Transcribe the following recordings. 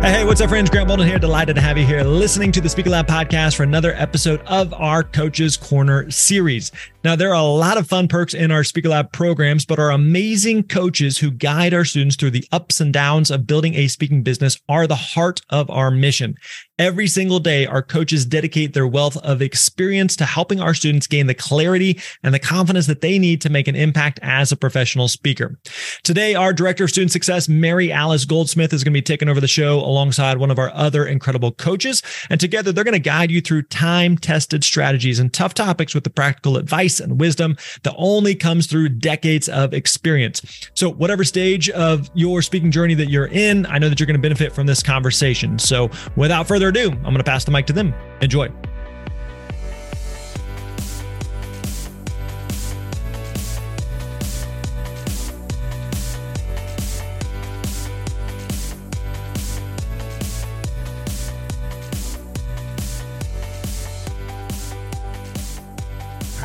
Hey, what's up, friends? Grant Baldwin here. Delighted to have you here listening to the Speaker Lab podcast for another episode of our Coaches Corner series. Now, there are a lot of fun perks in our Speaker Lab programs, but our amazing coaches who guide our students through the ups and downs of building a speaking business are the heart of our mission. Every single day, our coaches dedicate their wealth of experience to helping our students gain the clarity and the confidence that they need to make an impact as a professional speaker. Today, our Director of Student Success, Maryalice Goldsmith, is going to be taking over the show alongside one of our other incredible coaches. And together, they're going to guide you through time tested strategies and tough topics with the practical advice and wisdom that only comes through decades of experience. So, whatever stage of your speaking journey that you're in, I know that you're going to benefit from this conversation. So, without further ado, I'm going to pass the mic to them. Enjoy.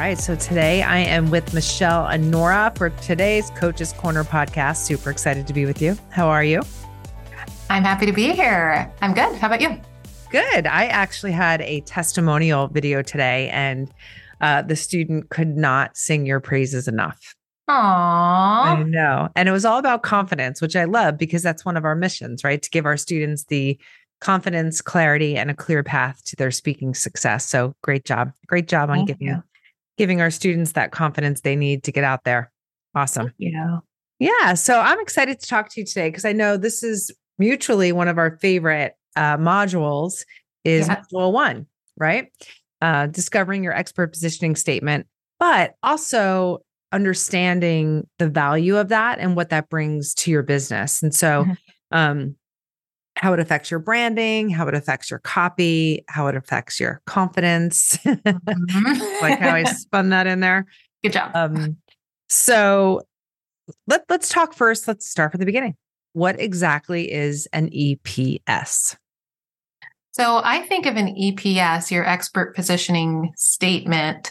Right, so today I am with Michelle Onuorah for today's Coaches Corner podcast. Super excited to be with you. How are you? I'm happy to be here. I'm good. How about you? Good. I actually had a testimonial video today, and uh, the student could not sing your praises enough. Aww. I know. And it was all about confidence, which I love because that's one of our missions, right? To give our students the confidence, clarity, and a clear path to their speaking success. So great job. Great job on giving you. Giving our students that confidence they need to get out there. Awesome. Yeah. Yeah. So I'm excited to talk to you today because I know this is mutually one of our favorite uh, modules is Yeah. module one, right? Uh, discovering your expert positioning statement, but also understanding the value of that and what that brings to your business. And so, Mhm. um, how it affects your branding, how it affects your copy, how it affects your confidence. Mhm. like how I spun that in there. Good job. Um, so let, let's talk first. Let's start from the beginning. What exactly is an EPS? so I think of an EPS, your expert positioning statement,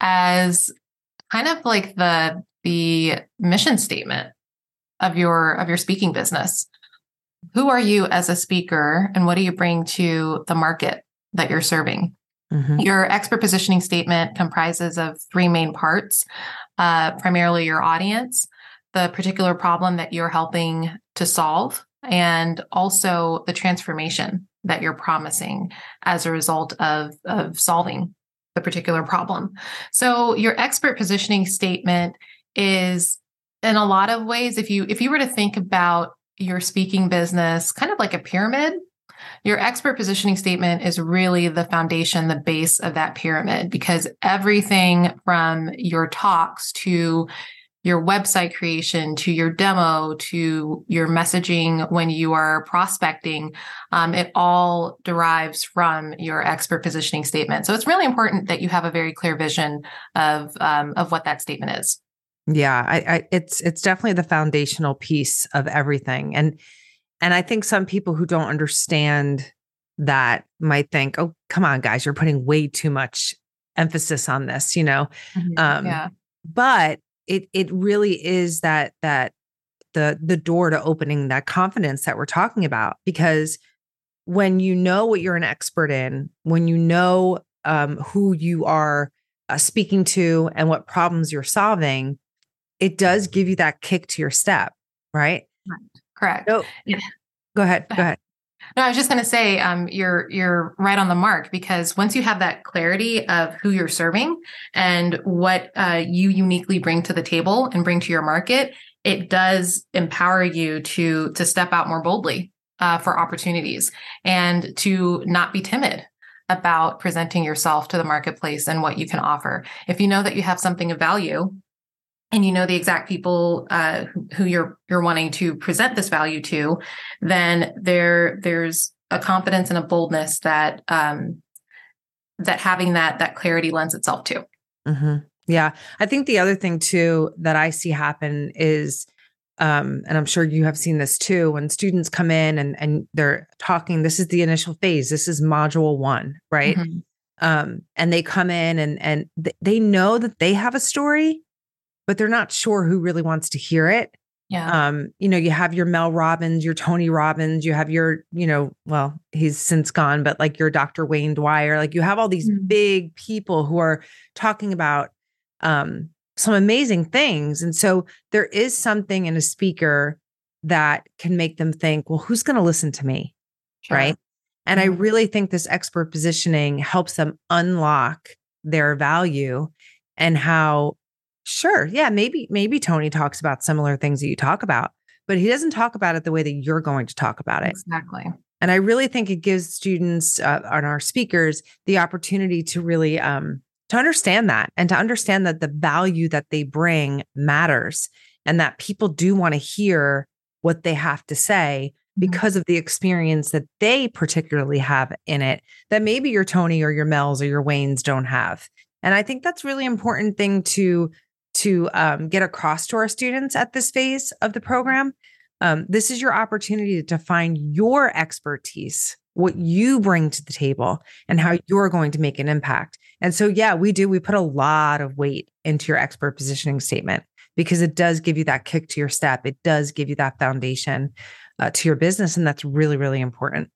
as kind of like the the mission statement of your of your speaking business. Who are you as a speaker and what do you bring to the market that you're serving? Mhm. Your expert positioning statement comprises of three main parts uh, primarily your audience, the particular problem that you're helping to solve, and also the transformation that you're promising as a result of, of solving the particular problem. So, your expert positioning statement is in a lot of ways if you if you were to think about your speaking business kind of like a pyramid your expert positioning statement is really the foundation, the base of that pyramid, because everything from your talks to your website creation to your demo to your messaging when you are prospecting, um, it all derives from your expert positioning statement. So it's really important that you have a very clear vision of um, of what that statement is. Yeah, I, I it's it's definitely the foundational piece of everything. And and I think some people who don't understand that might think, oh, come on, guys, you're putting way too much emphasis on this, you know. Um, yeah. But it it really is that that the the door to opening that confidence that we're talking about because when you know what you're an expert in, when you know um, who you are uh, speaking to and what problems you're solving, it does give you that kick to your step, right? Correct. So, Yeah. go ahead. Go ahead. No, I was just going to say, um, you're you're right on the mark because once you have that clarity of who you're serving and what uh, you uniquely bring to the table and bring to your market, it does empower you to to step out more boldly uh, for opportunities and to not be timid about presenting yourself to the marketplace and what you can offer. If you know that you have something of value and you know the exact people uh, who you're you're wanting to present this value to, then there there's a confidence and a boldness that um, that having that that clarity lends itself to. Mm-hmm. Yeah, I think the other thing too that I see happen is um, and I'm sure you have seen this too, when students come in and, and they're talking, this is the initial phase, this is module one, right? Mm-hmm. Um, and they come in and and th- they know that they have a story, but they're not sure who really wants to hear it. Yeah. Um, you know, you have your Mel Robbins, your Tony Robbins, you have your, you know, well, he's since gone, but like your Dr. Wayne Dyer, like you have all these mm-hmm. big people who are talking about um some amazing things. And so there is something in a speaker that can make them think, well, who's going to listen to me? Sure. Right. And mm-hmm. I really think this expert positioning helps them unlock their value and how, sure, yeah, maybe, maybe Tony talks about similar things that you talk about, but he doesn't talk about it the way that you're going to talk about it. Exactly. And I really think it gives students uh, and our speakers the opportunity to really um, to understand that and to understand that the value that they bring matters and that people do want to hear what they have to say mm-hmm. because of the experience that they particularly have in it that maybe your Tony or your Mel's or your Waynes don't have. And I think that's really important thing to to um, get across to our students at this phase of the program. Um, this is your opportunity to find your expertise what you bring to the table and how you're going to make an impact. And so, yeah, we do. We put a lot of weight into your expert positioning statement because it does give you that kick to your step. It does give you that foundation uh, to your business. And that's really, really important.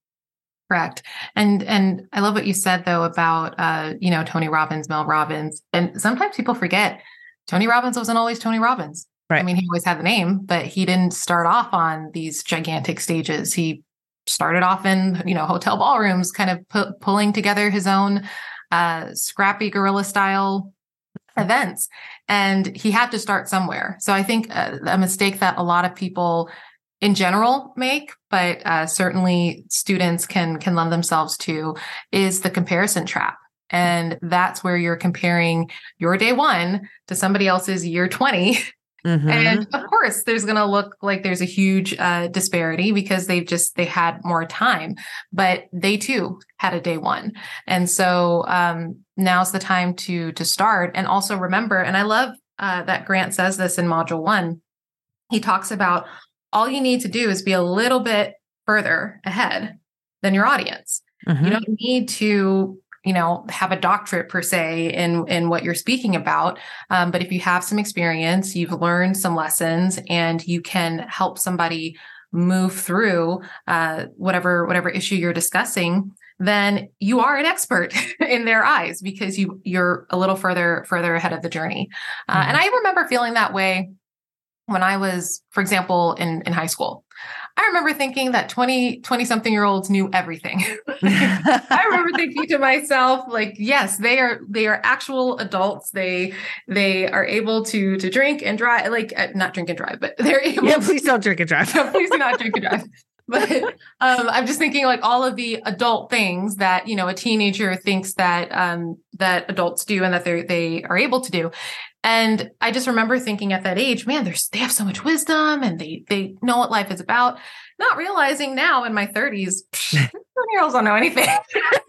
Correct. And and I love what you said though about uh, you know, Tony Robbins, Mel Robbins. And sometimes people forget Tony Robbins wasn't always Tony Robbins. Right. I mean, he always had the name, but he didn't start off on these gigantic stages. He started off in you know hotel ballrooms kind of pu- pulling together his own uh, scrappy guerrilla style events and he had to start somewhere so i think a, uh, a mistake that a lot of people in general make but uh, certainly students can can lend themselves to is the comparison trap and that's where you're comparing your day one to somebody else's year 20 Mm-hmm. And of course, there's going to look like there's a huge uh, disparity because they've just they had more time, but they too had a day one, and so um, now's the time to to start. And also remember, and I love uh, that Grant says this in Module One. He talks about all you need to do is be a little bit further ahead than your audience. Mm-hmm. You don't need to you know have a doctorate per se in in what you're speaking about. Um, but if you have some experience you've learned some lessons and you can help somebody move through uh, whatever whatever issue you're discussing then you are an expert in their eyes because you you're a little further further ahead of the journey. Uh, mm-hmm. and i remember feeling that way when i was for example in in high school I remember thinking that 20, 20 something year olds knew everything. I remember thinking to myself, like, yes, they are, they are actual adults. They, they are able to, to drink and drive, like uh, not drink and drive, but they're able Yeah, please don't drink and drive. no, please do not drink and drive. But um, I'm just thinking like all of the adult things that, you know, a teenager thinks that, um, that adults do and that they they are able to do. And I just remember thinking at that age, man, there's they have so much wisdom and they they know what life is about. Not realizing now in my 30s, year olds don't know anything.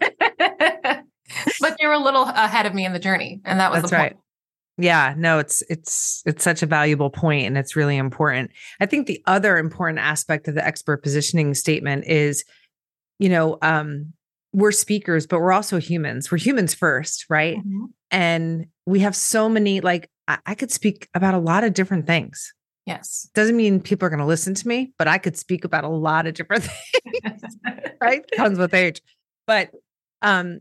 but they were a little ahead of me in the journey. And that was That's the right. Yeah, no, it's it's it's such a valuable point and it's really important. I think the other important aspect of the expert positioning statement is, you know, um, we're speakers, but we're also humans. We're humans first, right? Mm-hmm. And we have so many, like, I, I could speak about a lot of different things. Yes. Doesn't mean people are going to listen to me, but I could speak about a lot of different things, right? Comes with age. But um,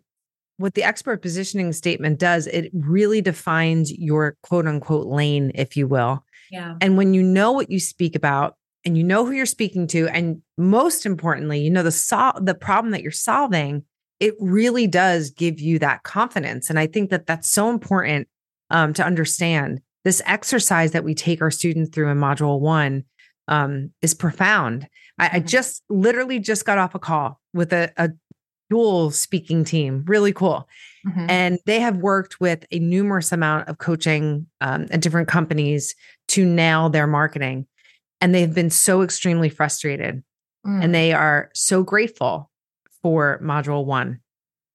what the expert positioning statement does, it really defines your quote unquote lane, if you will. Yeah. And when you know what you speak about, and you know who you're speaking to and most importantly you know the sol- the problem that you're solving it really does give you that confidence and i think that that's so important um, to understand this exercise that we take our students through in module one um, is profound I, I, mm-hmm. just literally just got off a call with a, a dual speaking team really cool mm-hmm. and they have worked with a numerous amount of coaching um, and different companies to nail their marketing and they've been so extremely frustrated mm. and they are so grateful for module one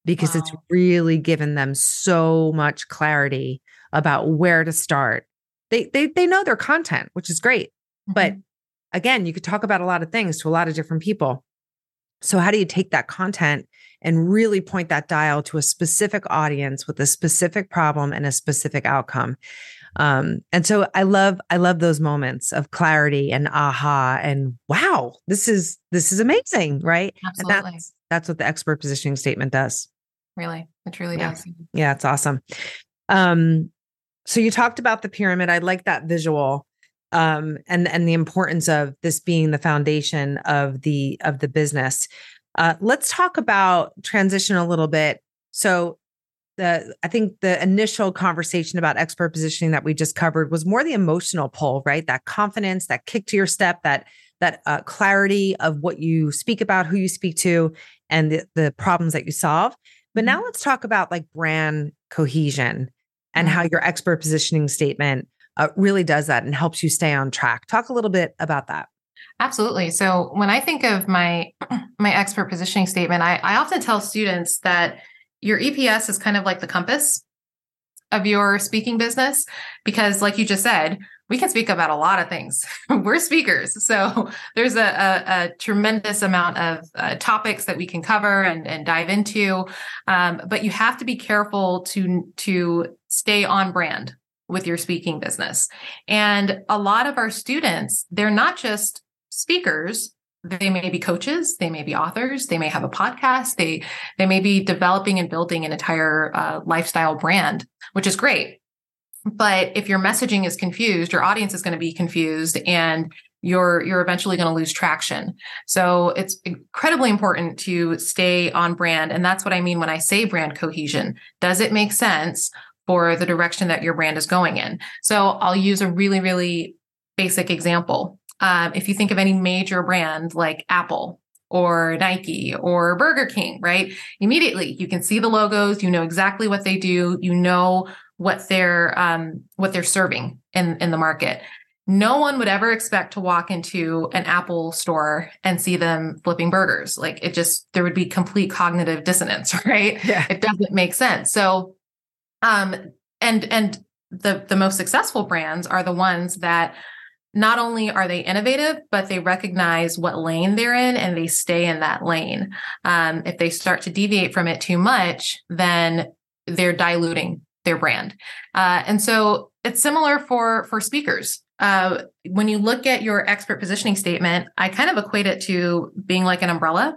because wow. it's really given them so much clarity about where to start they they, they know their content which is great mm-hmm. but again you could talk about a lot of things to a lot of different people so how do you take that content and really point that dial to a specific audience with a specific problem and a specific outcome um, and so I love, I love those moments of clarity and aha and wow, this is this is amazing, right? Absolutely. And that's that's what the expert positioning statement does. Really, it truly yeah. does. Yeah, it's awesome. Um, so you talked about the pyramid. I like that visual um and and the importance of this being the foundation of the of the business uh let's talk about transition a little bit so the I think the initial conversation about expert positioning that we just covered was more the emotional pull, right? That confidence, that kick to your step, that that uh, clarity of what you speak about, who you speak to, and the, the problems that you solve. But now mm-hmm. let's talk about like brand cohesion and how mm-hmm. your expert positioning statement uh, really does that and helps you stay on track. Talk a little bit about that. Absolutely. So when I think of my my expert positioning statement, I, I often tell students that your EPS is kind of like the compass of your speaking business because like you just said we can speak about a lot of things. We're speakers. So there's a, a, a tremendous amount of uh, topics that we can cover and, and dive into. Um, but you have to be careful to to stay on brand with your speaking business. And a lot of our students they're not just speakers they may be coaches they may be authors they may have a podcast they they may be developing and building an entire uh, lifestyle brand which is great. But if your messaging is confused your audience is going to be confused and you're you're eventually going to lose traction. So it's incredibly important to stay on brand and that's what i mean when i say brand cohesion. Does it make sense for the direction that your brand is going in? So i'll use a really really basic example um, if you think of any major brand like Apple or Nike or Burger King, right? Immediately you can see the logos, you know exactly what they do, you know what they're um, what they're serving in in the market. No one would ever expect to walk into an Apple store and see them flipping burgers. Like it just there would be complete cognitive dissonance, right? Yeah. It doesn't make sense. So um and and the the most successful brands are the ones that not only are they innovative, but they recognize what lane they're in and they stay in that lane. Um, if they start to deviate from it too much, then they're diluting their brand. Uh, and so it's similar for for speakers. Uh, when you look at your expert positioning statement, I kind of equate it to being like an umbrella.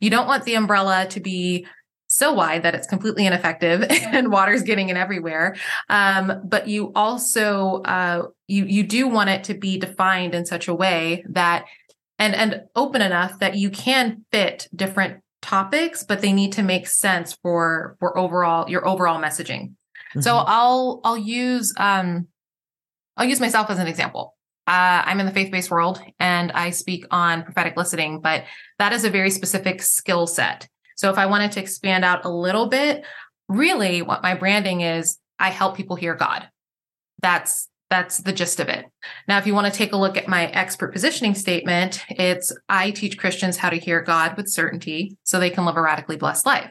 You don't want the umbrella to be so wide that it's completely ineffective and water's getting in everywhere. Um, but you also uh, you you do want it to be defined in such a way that and and open enough that you can fit different topics, but they need to make sense for for overall your overall messaging. Mm-hmm. So I'll I'll use um I'll use myself as an example. Uh, I'm in the faith based world and I speak on prophetic listening, but that is a very specific skill set. So if I wanted to expand out a little bit, really what my branding is, I help people hear God. That's that's the gist of it. Now, if you want to take a look at my expert positioning statement, it's I teach Christians how to hear God with certainty so they can live a radically blessed life.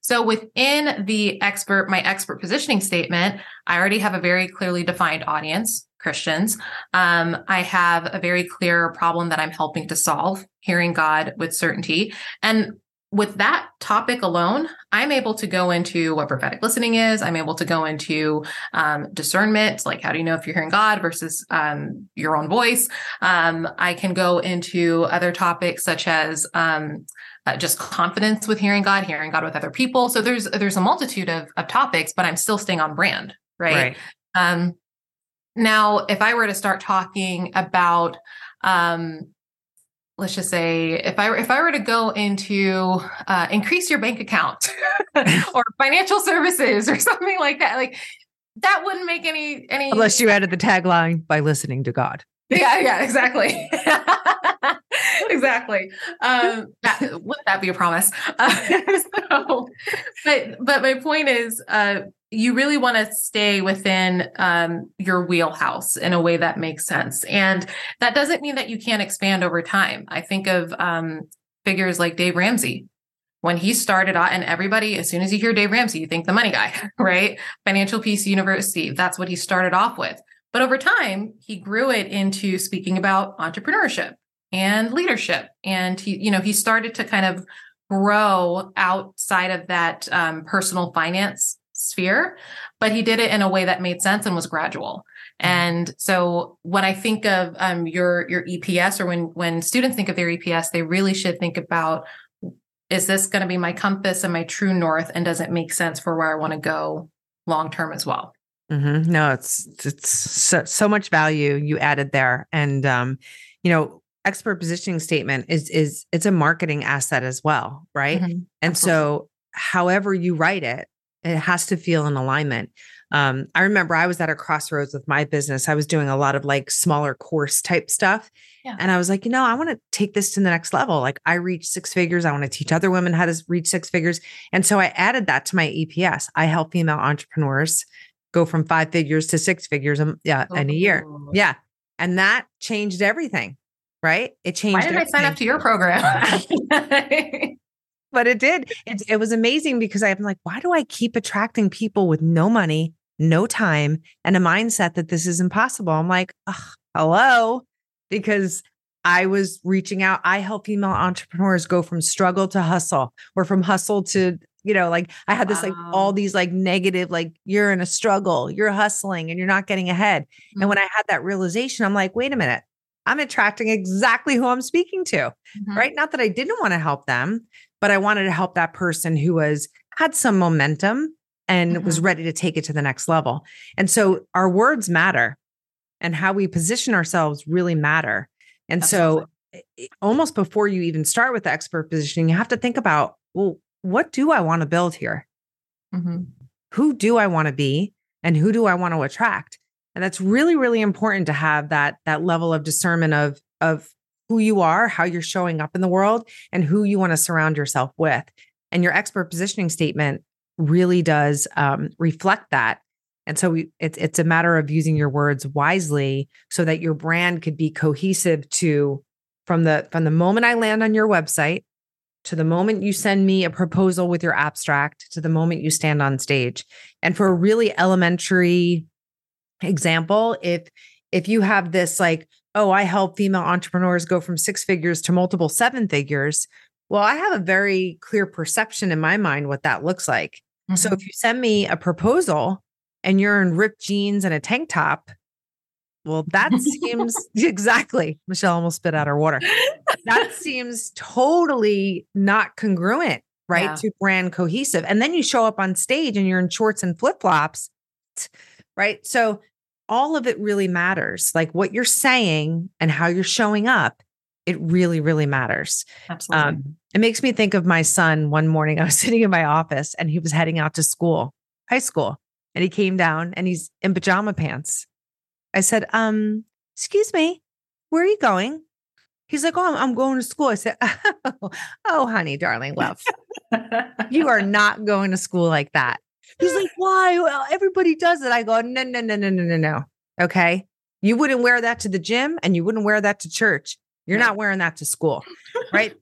So within the expert, my expert positioning statement, I already have a very clearly defined audience, Christians. Um, I have a very clear problem that I'm helping to solve, hearing God with certainty. And with that topic alone, I'm able to go into what prophetic listening is. I'm able to go into um, discernment, like how do you know if you're hearing God versus um, your own voice. Um, I can go into other topics such as um, uh, just confidence with hearing God, hearing God with other people. So there's there's a multitude of, of topics, but I'm still staying on brand, right? right. Um, now, if I were to start talking about um, let's just say if I if I were to go into uh, increase your bank account or financial services or something like that, like that wouldn't make any any unless you added the tagline by listening to God. Yeah, yeah, exactly. exactly. Um, that, wouldn't that be a promise? Uh, so, but but my point is, uh, you really want to stay within um, your wheelhouse in a way that makes sense, and that doesn't mean that you can't expand over time. I think of um, figures like Dave Ramsey. When he started out, and everybody, as soon as you hear Dave Ramsey, you think the money guy, right? Financial Peace University. That's what he started off with. But over time, he grew it into speaking about entrepreneurship and leadership. And he, you know, he started to kind of grow outside of that um, personal finance sphere, but he did it in a way that made sense and was gradual. Mm-hmm. And so when I think of um, your your EPS or when when students think of their EPS, they really should think about is this going to be my compass and my true north and does it make sense for where I want to go long term as well? Mm-hmm. No, it's it's so, so much value you added there, and um, you know, expert positioning statement is is it's a marketing asset as well, right? Mm-hmm. And so, however you write it, it has to feel in alignment. Um, I remember I was at a crossroads with my business. I was doing a lot of like smaller course type stuff. Yeah. And I was like, you know, I want to take this to the next level. Like I reach six figures. I want to teach other women how to reach six figures. And so I added that to my EPS. I help female entrepreneurs go from five figures to six figures um, yeah, oh. in a year. Oh. Yeah. And that changed everything, right? It changed. Why did everything. I sign up to your program? but it did. It, it was amazing because I'm like, why do I keep attracting people with no money, no time, and a mindset that this is impossible? I'm like, hello, because I was reaching out. I help female entrepreneurs go from struggle to hustle or from hustle to you know, like I had this wow. like all these like negative, like you're in a struggle, you're hustling and you're not getting ahead. Mm-hmm. And when I had that realization, I'm like, wait a minute, I'm attracting exactly who I'm speaking to, mm-hmm. right? Not that I didn't want to help them, but I wanted to help that person who was had some momentum and mm-hmm. was ready to take it to the next level. And so our words matter and how we position ourselves really matter. And Absolutely. so almost before you even start with the expert positioning, you have to think about, well, what do I want to build here? Mm-hmm. Who do I want to be? And who do I want to attract? And that's really, really important to have that, that level of discernment of, of who you are, how you're showing up in the world, and who you want to surround yourself with. And your expert positioning statement really does um, reflect that. And so we, it's it's a matter of using your words wisely so that your brand could be cohesive to from the from the moment I land on your website to the moment you send me a proposal with your abstract to the moment you stand on stage. And for a really elementary example, if if you have this like, oh, I help female entrepreneurs go from six figures to multiple seven figures, well, I have a very clear perception in my mind what that looks like. Mm-hmm. So if you send me a proposal and you're in ripped jeans and a tank top, well, that seems exactly. Michelle almost spit out her water. That seems totally not congruent, right? Yeah. To brand cohesive. And then you show up on stage and you're in shorts and flip flops, right? So all of it really matters. Like what you're saying and how you're showing up, it really, really matters. Absolutely. Um, it makes me think of my son. One morning, I was sitting in my office and he was heading out to school, high school, and he came down and he's in pajama pants I said, um, excuse me, where are you going? He's like, oh, I'm, I'm going to school. I said, oh, oh, honey, darling, love, you are not going to school like that. He's like, why? Well, everybody does it. I go, no, no, no, no, no, no, no. Okay. You wouldn't wear that to the gym and you wouldn't wear that to church. You're not wearing that to school. Right.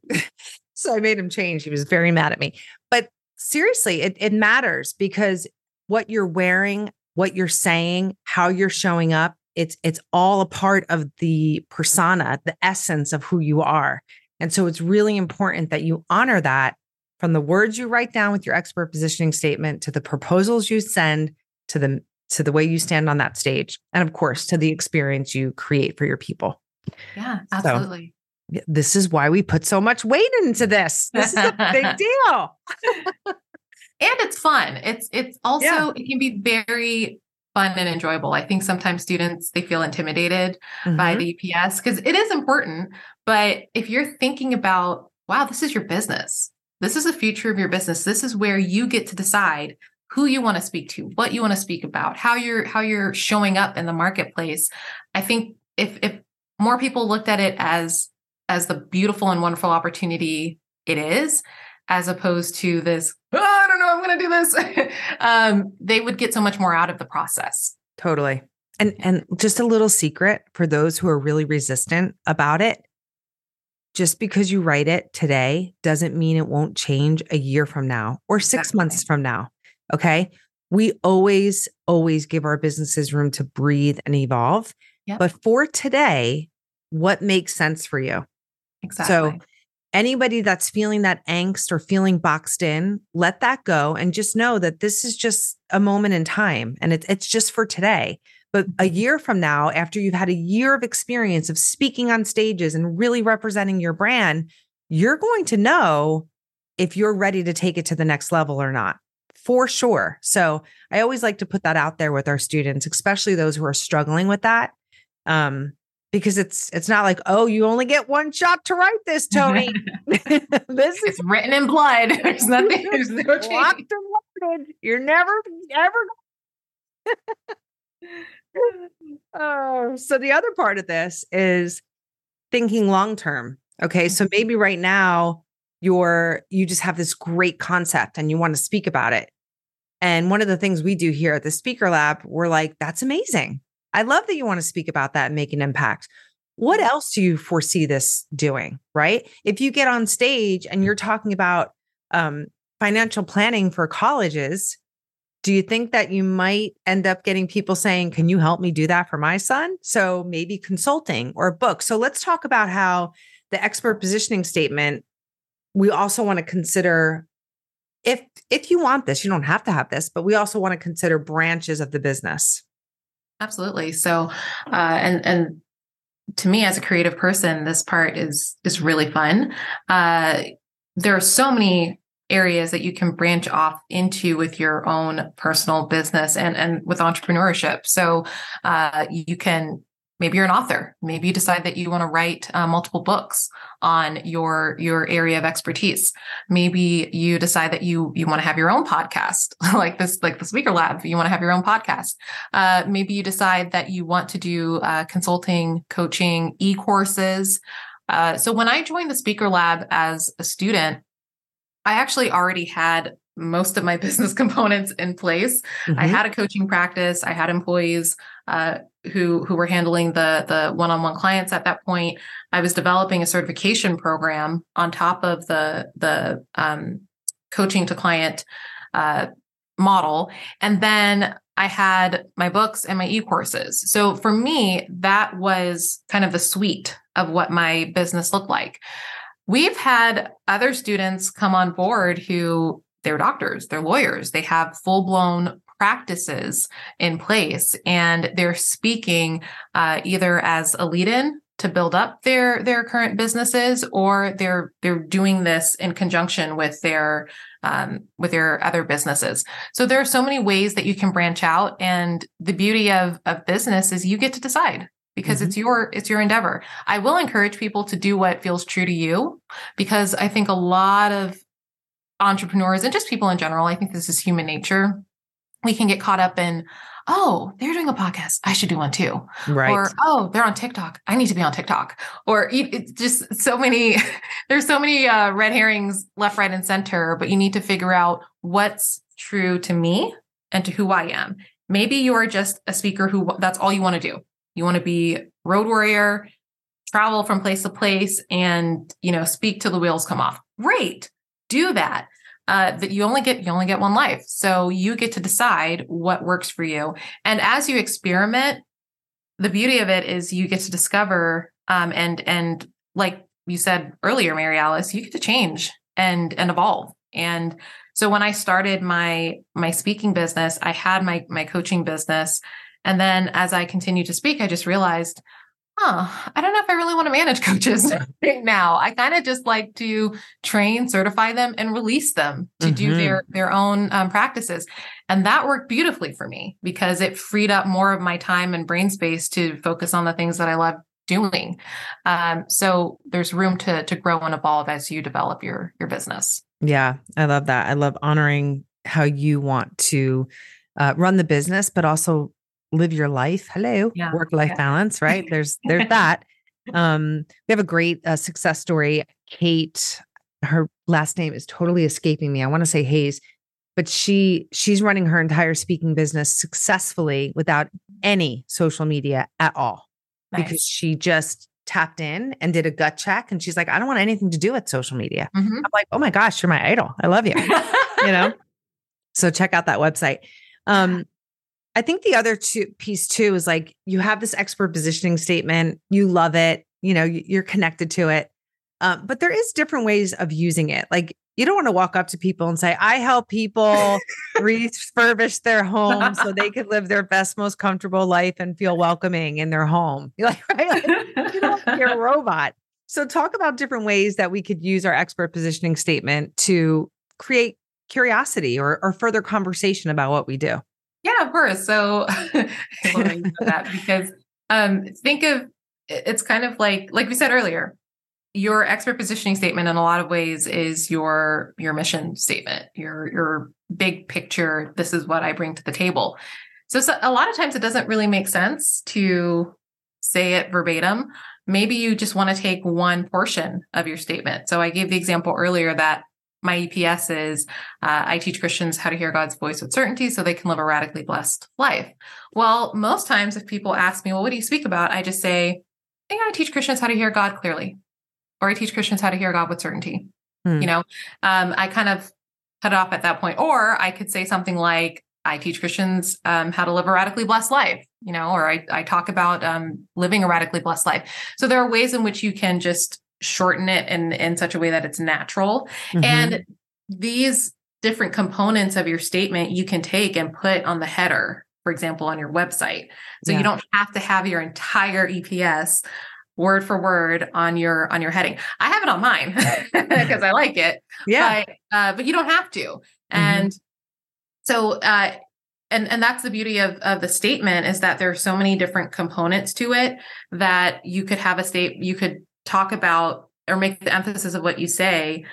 so I made him change. He was very mad at me. But seriously, it, it matters because what you're wearing, what you're saying, how you're showing up, it's it's all a part of the persona the essence of who you are. And so it's really important that you honor that from the words you write down with your expert positioning statement to the proposals you send to the to the way you stand on that stage and of course to the experience you create for your people. Yeah absolutely. so, this is why we put so much weight into this. This is a big deal. And it's fun. It's it's also yeah. it can be very fun and enjoyable. I think sometimes students they feel intimidated mm-hmm. by the EPS because it is important, but if you're thinking about, wow, this is your business. This is the future of your business. This is where you get to decide who you want to speak to, what you want to speak about, how you're how you're showing up in the marketplace. I think if if more people looked at it as as the beautiful and wonderful opportunity it is, as opposed to this, oh, I don't know, I'm going to do this, um, they would get so much more out of the process. Totally. And and just a little secret for those who are really resistant about it. Just because you write it today doesn't mean it won't change a year from now or 6 exactly. months from now. Okay? We always always give our businesses room to breathe and evolve. Yep. But for today, what makes sense for you? Exactly. So anybody that's feeling that angst or feeling boxed in, let that go and just know that this is just a moment in time and it, it's just for today. But a mm-hmm. year from now, after you've had a year of experience of speaking on stages and really representing your brand, you're going to know if you're ready to take it to the next level or not for sure. So I always like to put that out there with our students, especially those who are struggling with that. Um, because it's it's not like oh you only get one shot to write this tony. This is written in blood there's nothing there's no change. you're never ever oh so the other part of this is thinking long term okay? So mm-hmm. maybe right now you're you just have this great concept and you want to speak about it. And one of the things we do here at the speaker lab we're like that's amazing I love that you want to speak about that and make an impact. What else do you foresee this doing? Right. If you get on stage and you're talking about um, financial planning for colleges, do you think that you might end up getting people saying, Can you help me do that for my son? So maybe consulting or a book. So let's talk about how the expert positioning statement, we also want to consider if if you want this, you don't have to have this, but we also want to consider branches of the business. Absolutely. So, uh, and and to me as a creative person, this part is is really fun. Uh, there are so many areas that you can branch off into with your own personal business and and with entrepreneurship. So uh, you can maybe you're an author maybe you decide that you want to write uh, multiple books on your your area of expertise maybe you decide that you you want to have your own podcast like this like the speaker lab you want to have your own podcast uh, maybe you decide that you want to do uh, consulting coaching e-courses uh, so when i joined the speaker lab as a student i actually already had most of my business components in place. Mm-hmm. I had a coaching practice. I had employees uh, who who were handling the the one-on-one clients at that point. I was developing a certification program on top of the the um, coaching to client uh, model, and then I had my books and my e-courses. So for me, that was kind of the suite of what my business looked like. We've had other students come on board who they're doctors, they're lawyers, they have full blown practices in place and they're speaking uh, either as a lead in to build up their their current businesses or they're they're doing this in conjunction with their um, with their other businesses so there are so many ways that you can branch out and the beauty of of business is you get to decide because mm-hmm. it's your it's your endeavor i will encourage people to do what feels true to you because i think a lot of entrepreneurs and just people in general i think this is human nature we can get caught up in, oh, they're doing a podcast. I should do one too. Right. Or, oh, they're on TikTok. I need to be on TikTok. Or it's just so many, there's so many uh, red herrings left, right, and center, but you need to figure out what's true to me and to who I am. Maybe you are just a speaker who that's all you want to do. You want to be road warrior, travel from place to place and, you know, speak till the wheels come off. Great. Do that uh, that you only get you only get one life. So you get to decide what works for you. And as you experiment the beauty of it is you get to discover um, and and like you said earlier maryalice you get to change and and evolve. And so when i started my my speaking business i had my my coaching business. And then as i continued to speak i just realized huh, I don't know if I really want to manage coaches right now. I kind of just like to train, certify them, and release them to mm-hmm. do their their own um, practices, and that worked beautifully for me because it freed up more of my time and brain space to focus on the things that I love doing. Um, so there's room to to grow and evolve as you develop your your business. Yeah, I love that. I love honoring how you want to uh, run the business, but also live your life. Hello, yeah. work life yeah. balance, right? There's there's that. Um, we have a great uh, success story. Kate, her last name is totally escaping me. I want to say Hayes, but she she's running her entire speaking business successfully without any social media at all nice. because she just tapped in and did a gut check and she's like i don't want anything to do with social media mm-hmm. i'm like oh my gosh you're my idol i love you you know so check out that website um I think the other two piece too is like you have this expert positioning statement, you love it, you know, you're connected to it. Um, but there is different ways of using it. Like you don't want to walk up to people and say, I help people refurbish their home so they could live their best, most comfortable life and feel welcoming in their home. You're like, right? Like, you don't you're a robot. So talk about different ways that we could use our expert positioning statement to create curiosity or, or further conversation about what we do. Yeah, of course. So that because um, think of it's kind of like like we said earlier, your expert positioning statement in a lot of ways is your your mission statement, your your big picture. This is what I bring to the table. So, so a lot of times it doesn't really make sense to say it verbatim. Maybe you just want to take one portion of your statement. So I gave the example earlier that my EPS is uh, I teach Christians how to hear God's voice with certainty so they can live a radically blessed life. Well, most times if people ask me, well, what do you speak about? I just say, hey, I teach Christians how to hear God clearly, or I teach Christians how to hear God with certainty. Hmm. You know, um, I kind of cut it off at that point. Or I could say something like, I teach Christians um, how to live a radically blessed life, you know, or I, I talk about um, living a radically blessed life. So there are ways in which you can just shorten it in in such a way that it's natural mm-hmm. and these different components of your statement you can take and put on the header for example on your website so yeah. you don't have to have your entire eps word for word on your on your heading i have it on mine because i like it yeah but, uh, but you don't have to mm-hmm. and so uh and and that's the beauty of of the statement is that there are so many different components to it that you could have a state you could talk about or make the emphasis of what you say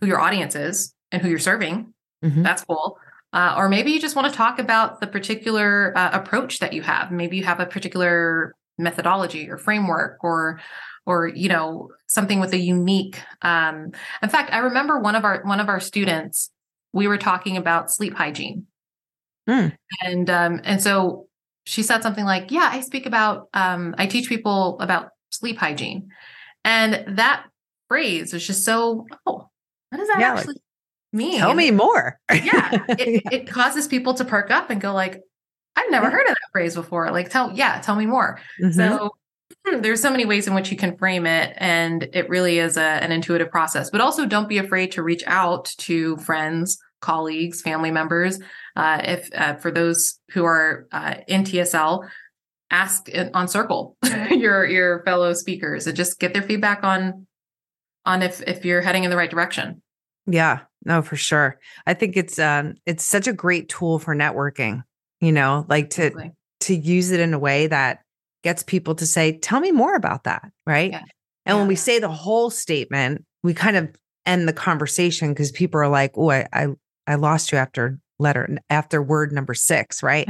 who your audience is and who you're serving. Mm-hmm. That's cool. Uh, or maybe you just want to talk about the particular uh, approach that you have. Maybe you have a particular methodology or framework or or you know something with a unique um in fact i remember one of our one of our students we were talking about sleep hygiene mm. and um and so she said something like yeah i speak about um i teach people about sleep hygiene and that phrase was just so, oh, what does that yeah, actually like, mean? Tell me more. yeah. It, it, causes people to perk up and go like, I've never yeah. heard of that phrase before. Like, tell, yeah, tell me more. Mm-hmm. So there's so many ways in which you can frame it. And it really is a, an intuitive process, but also don't be afraid to reach out to friends, colleagues, family members. Uh, if uh, for those who are uh, in TSL, ask on circle your your fellow speakers and just get their feedback on on if if you're heading in the right direction yeah no for sure i think it's um it's such a great tool for networking you know like to exactly. to use it in a way that gets people to say tell me more about that right yeah. and yeah. when we say the whole statement we kind of end the conversation because people are like oh I, I i lost you after letter after word number six, right?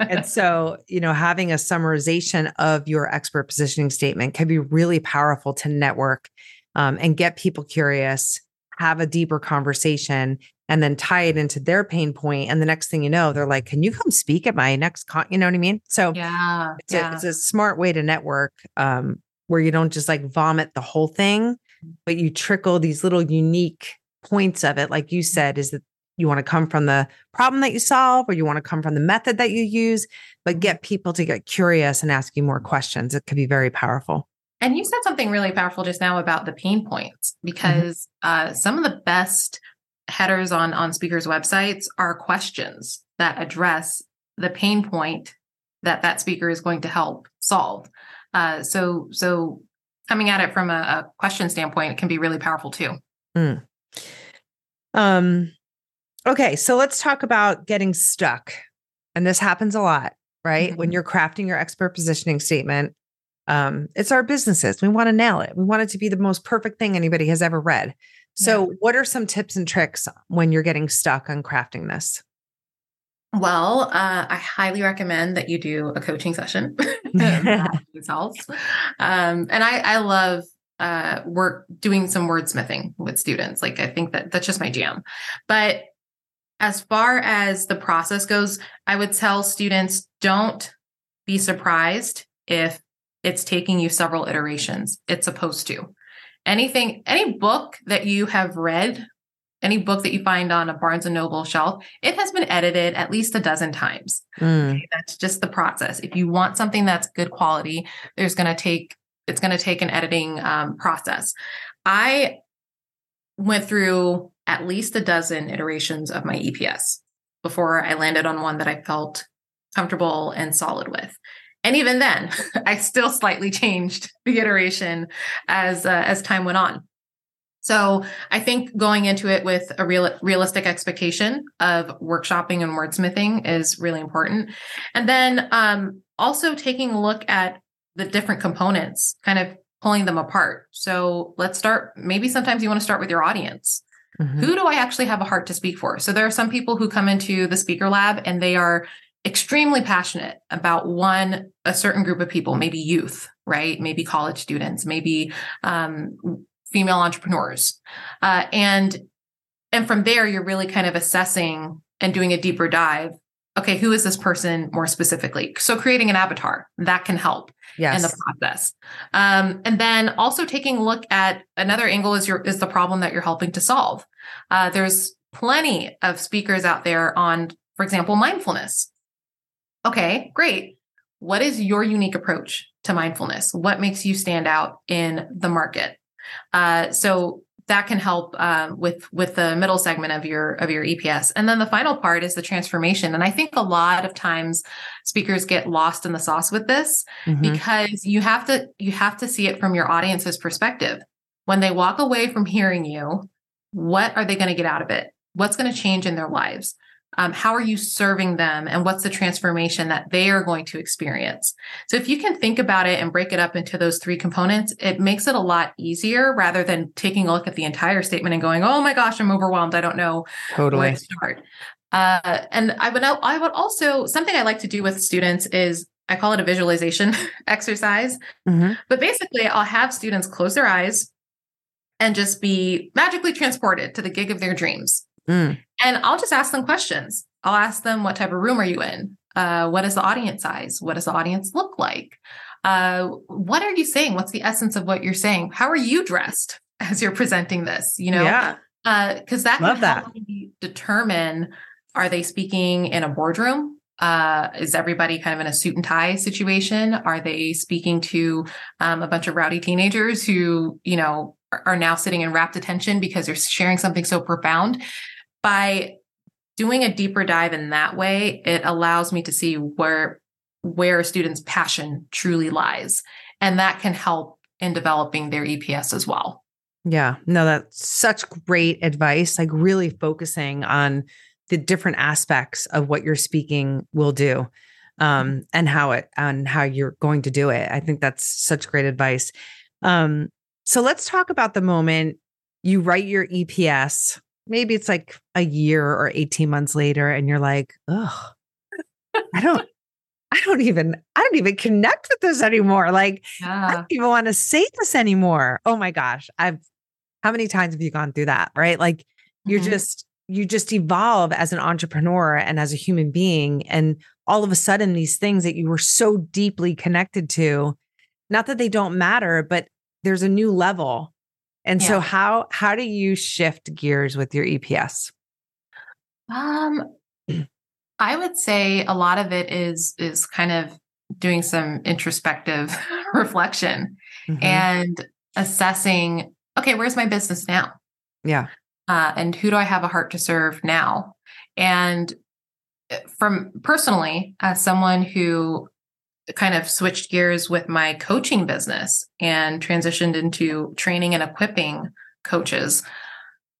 and so, you know, having a summarization of your expert positioning statement can be really powerful to network um, and get people curious, have a deeper conversation, and then tie it into their pain point. And the next thing you know, they're like, "Can you come speak at my next con?" You know what I mean? So, yeah, it's, yeah. A, it's a smart way to network um, where you don't just like vomit the whole thing, but you trickle these little unique points of it. Like you said, is that you want to come from the problem that you solve or you want to come from the method that you use but mm-hmm. get people to get curious and ask you more questions it could be very powerful and you said something really powerful just now about the pain points mm-hmm. because mm-hmm. uh, some of the best headers on on speakers websites are questions that address the pain point that that speaker is going to help solve Uh, so so coming at it from a, a, question standpoint, it can be really powerful too. Mm. Um. Okay, so let's talk about getting stuck, and this happens a lot, right? Mm-hmm. When you're crafting your expert positioning statement, um, it's our businesses. We want to nail it. We want it to be the most perfect thing anybody has ever read. So, yeah. what are some tips and tricks when you're getting stuck on crafting this? Well, uh, I highly recommend that you do a coaching session. Um, and I, I love uh, work doing some wordsmithing with students. Like I think that that's just my jam. But as far as the process goes, I would tell students don't be surprised if it's taking you several iterations. It's supposed to. Anything, any book that you have read any book that you find on a Barnes and Noble shelf, it has been edited at least a dozen times. Mm. Okay, that's just the process. If you want something that's good quality, there's going to take it's going to take an editing um, process. I went through at least a dozen iterations of my EPS before I landed on one that I felt comfortable and solid with. And even then, I still slightly changed the iteration as uh, as time went on. So I think going into it with a real realistic expectation of workshopping and wordsmithing is really important. And then um, also taking a look at the different components, kind of pulling them apart. So let's start. Maybe sometimes you want to start with your audience. Mm-hmm. Who do I actually have a heart to speak for? So there are some people who come into the speaker lab and they are extremely passionate about one a certain group of people maybe youth right maybe college students maybe um, female entrepreneurs. Uh, and and from there, you're really kind of assessing and doing a deeper dive. Okay, who is this person more specifically? So creating an avatar that can help yes. in the process. Um, and then also taking a look at another angle is your is the problem that you're helping to solve. Uh, there's plenty of speakers out there on, for example, mindfulness. Okay, great. What is your unique approach to mindfulness? What makes you stand out in the market? Uh, so that can help um, with with the middle segment of your of your EPS. And then the final part is the transformation. And I think a lot of times speakers get lost in the sauce with this mm-hmm. because you have to you have to see it from your audience's perspective. When they walk away from hearing you, what are they going to get out of it? What's going to change in their lives? Um, how are you serving them and what's the transformation that they are going to experience so if you can think about it and break it up into those three components it makes it a lot easier rather than taking a look at the entire statement and going oh my gosh i'm overwhelmed i don't know totally. where to start uh, and I would I would also something I like to do with students is I call it a visualization exercise. Mm-hmm. But basically, I'll have students close their eyes and just be magically transported to the gig of their dreams. Mm. And I'll just ask them questions. I'll ask them, what type of room are you in? Uh, what is the audience size? What does the audience look like? Uh, what are you saying? What's the essence of what you're saying? How are you dressed as you're presenting this? You know, yeah, because uh, that Love can that. determine are they speaking in a boardroom? Uh, is everybody kind of in a suit and tie situation? Are they speaking to um, a bunch of rowdy teenagers who, you know, are, are now sitting in rapt attention because they're sharing something so profound? By doing a deeper dive in that way, it allows me to see where where a student's passion truly lies. And that can help in developing their EPS as well. Yeah, no, that's such great advice. Like really focusing on the different aspects of what you're speaking will do um, and how it and how you're going to do it. I think that's such great advice. Um, so let's talk about the moment you write your EPS maybe it's like a year or 18 months later and you're like, oh, I don't, I don't even, I don't even connect with this anymore. Like, yeah. I don't even want to say this anymore. Oh my gosh. I've, how many times have you gone through that? Right. Like, you're mm-hmm. just, you just evolve as an entrepreneur and as a human being. And all of a sudden, these things that you were so deeply connected to, not that they don't matter, but there's a new level and yeah. so how how do you shift gears with your EPS? Um I would say a lot of it is is kind of doing some introspective reflection mm-hmm. and assessing okay, where's my business now? Yeah. Uh, and who do I have a heart to serve now? And eh, from personally, as someone who kind of switched gears with my coaching business and transitioned into training and equipping coaches,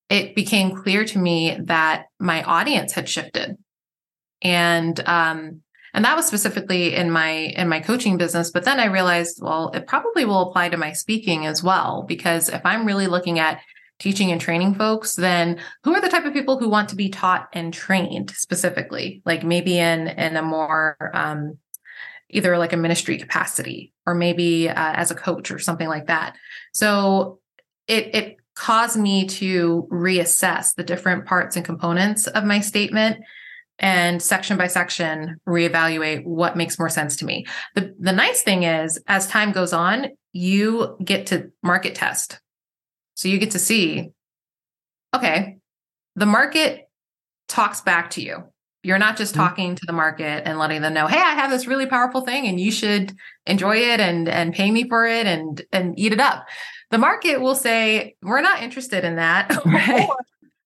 it became clear to me that my audience had shifted. And um, and that was specifically in my in my coaching business but then i realized well it probably will apply to my speaking as well because if i'm really looking at teaching and training folks then who are the type of people who want to be taught and trained specifically like maybe in in a more um, either like a ministry capacity or maybe uh, as a coach or something like that so it it caused me to reassess the different parts and components of my statement and section by section reevaluate what makes more sense to me. The the nice thing is as time goes on, you get to market test. So you get to see okay, the market talks back to you. You're not just mm-hmm. talking to the market and letting them know, "Hey, I have this really powerful thing and you should enjoy it and and pay me for it and and eat it up." The market will say, "We're not interested in that." Right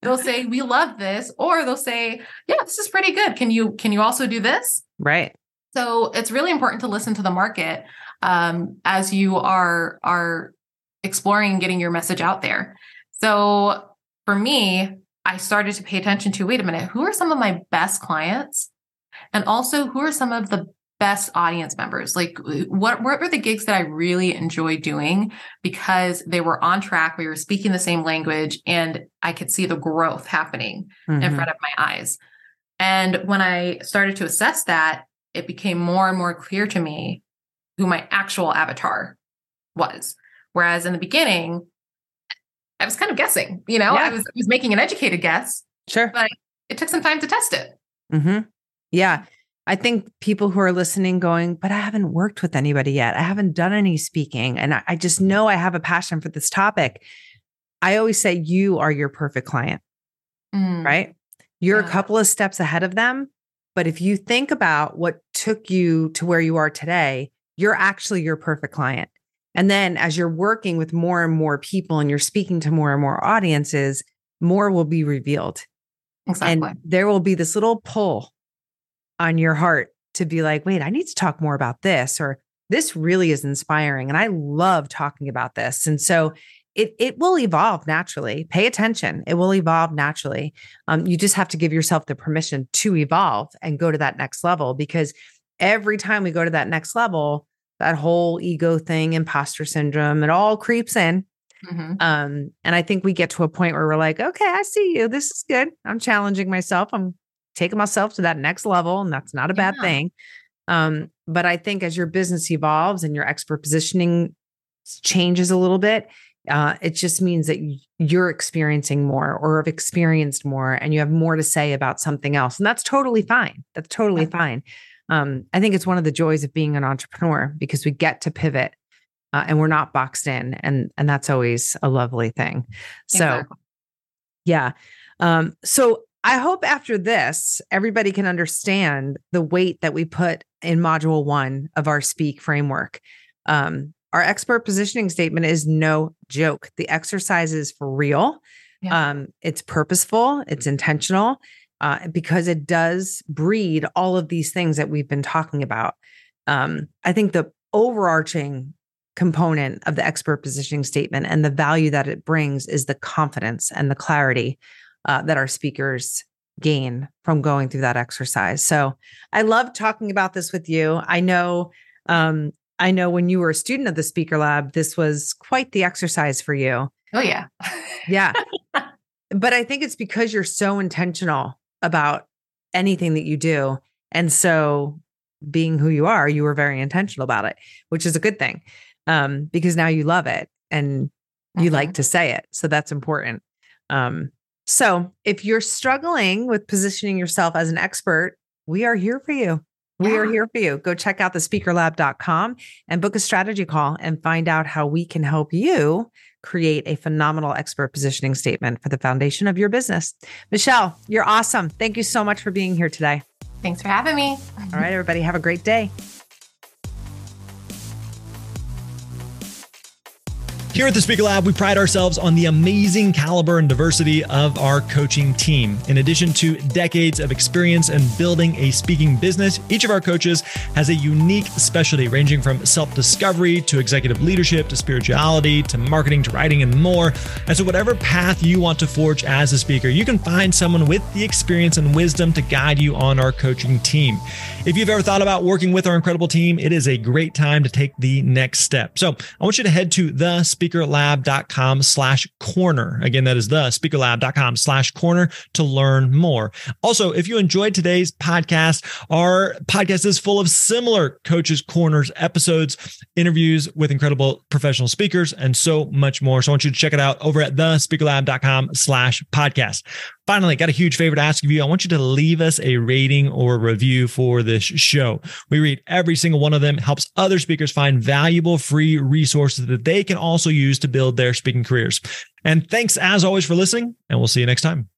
they'll say we love this or they'll say yeah this is pretty good can you can you also do this right so it's really important to listen to the market um, as you are are exploring and getting your message out there so for me i started to pay attention to wait a minute who are some of my best clients and also who are some of the best audience members? Like what, what were the gigs that I really enjoyed doing because they were on track, we were speaking the same language and I could see the growth happening mm-hmm. in front of my eyes. And when I started to assess that, it became more and more clear to me who my actual avatar was. Whereas in the beginning, I was kind of guessing, you know, yeah. I was I was making an educated guess. Sure. But it took some time to test it. Mm-hmm. Yeah. I think people who are listening going, but I haven't worked with anybody yet. I haven't done any speaking. And I, just know I have a passion for this topic. I always say, you are your perfect client, mm. right? You're yeah. a couple of steps ahead of them. But if you think about what took you to where you are today, you're actually your perfect client. And then as you're working with more and more people and you're speaking to more and more audiences, more will be revealed. Exactly. And there will be this little pull on your heart to be like, wait, I need to talk more about this, or this really is inspiring. And I love talking about this. And so it, it will evolve naturally. Pay attention. It will evolve naturally. Um, you just have to give yourself the permission to evolve and go to that next level because every time we go to that next level, that whole ego thing, imposter syndrome, it all creeps in. Mm-hmm. Um, and I think we get to a point where we're like, okay, I see you. This is good. I'm challenging myself. I'm taking myself to that next level, and that's not a bad thing. Um, but I think as your business evolves and your expert positioning changes a little bit, uh, it just means that you're experiencing more or have experienced more and you have more to say about something else. And that's totally fine. That's totally yeah. fine. Um, I think it's one of the joys of being an entrepreneur because we get to pivot uh, and we're not boxed in. And, and that's always a lovely thing. So, exactly. yeah. Um, so I hope after this, everybody can understand the weight that we put in module one of our speak framework. Um, our expert positioning statement is no joke. The exercise is for real. Yeah. Um, it's purposeful, it's intentional, uh, because it does breed all of these things that we've been talking about. Um, I think the overarching component of the expert positioning statement and the value that it brings is the confidence and the clarity uh, that our speakers gain from going through that exercise. So I love talking about this with you. I know, um, I know when you were a student of the Speaker Lab, this was quite the exercise for you. Oh yeah, yeah. But I think it's because you're so intentional about anything that you do, and so being who you are, you were very intentional about it, which is a good thing, um, because now you love it and you mm-hmm. like to say it. So that's important. Um, so if you're struggling with positioning yourself as an expert, we are here for you. We yeah. are here for you. Go check out the speakerlab.com and book a strategy call and find out how we can help you create a phenomenal expert positioning statement for the foundation of your business. Michelle, you're awesome. Thank you so much for being here today. Thanks for having me. All right, everybody, have a great day. Here at the Speaker Lab, we pride ourselves on the amazing caliber and diversity of our coaching team. In addition to decades of experience in building a speaking business, each of our coaches has a unique specialty ranging from self discovery to executive leadership to spirituality to marketing to writing and more. And so, whatever path you want to forge as a speaker, you can find someone with the experience and wisdom to guide you on our coaching team. If you've ever thought about working with our incredible team, it is a great time to take the next step. So, I want you to head to the speakerlab.com slash corner. Again, that is the speakerlab.com slash corner to learn more. Also, if you enjoyed today's podcast, our podcast is full of similar coaches corners episodes, interviews with incredible professional speakers, and so much more. So I want you to check it out over at the speakerlab.com slash podcast. Finally, got a huge favor to ask of you. I want you to leave us a rating or review for this show. We read every single one of them, helps other speakers find valuable free resources that they can also use to build their speaking careers. And thanks as always for listening, and we'll see you next time.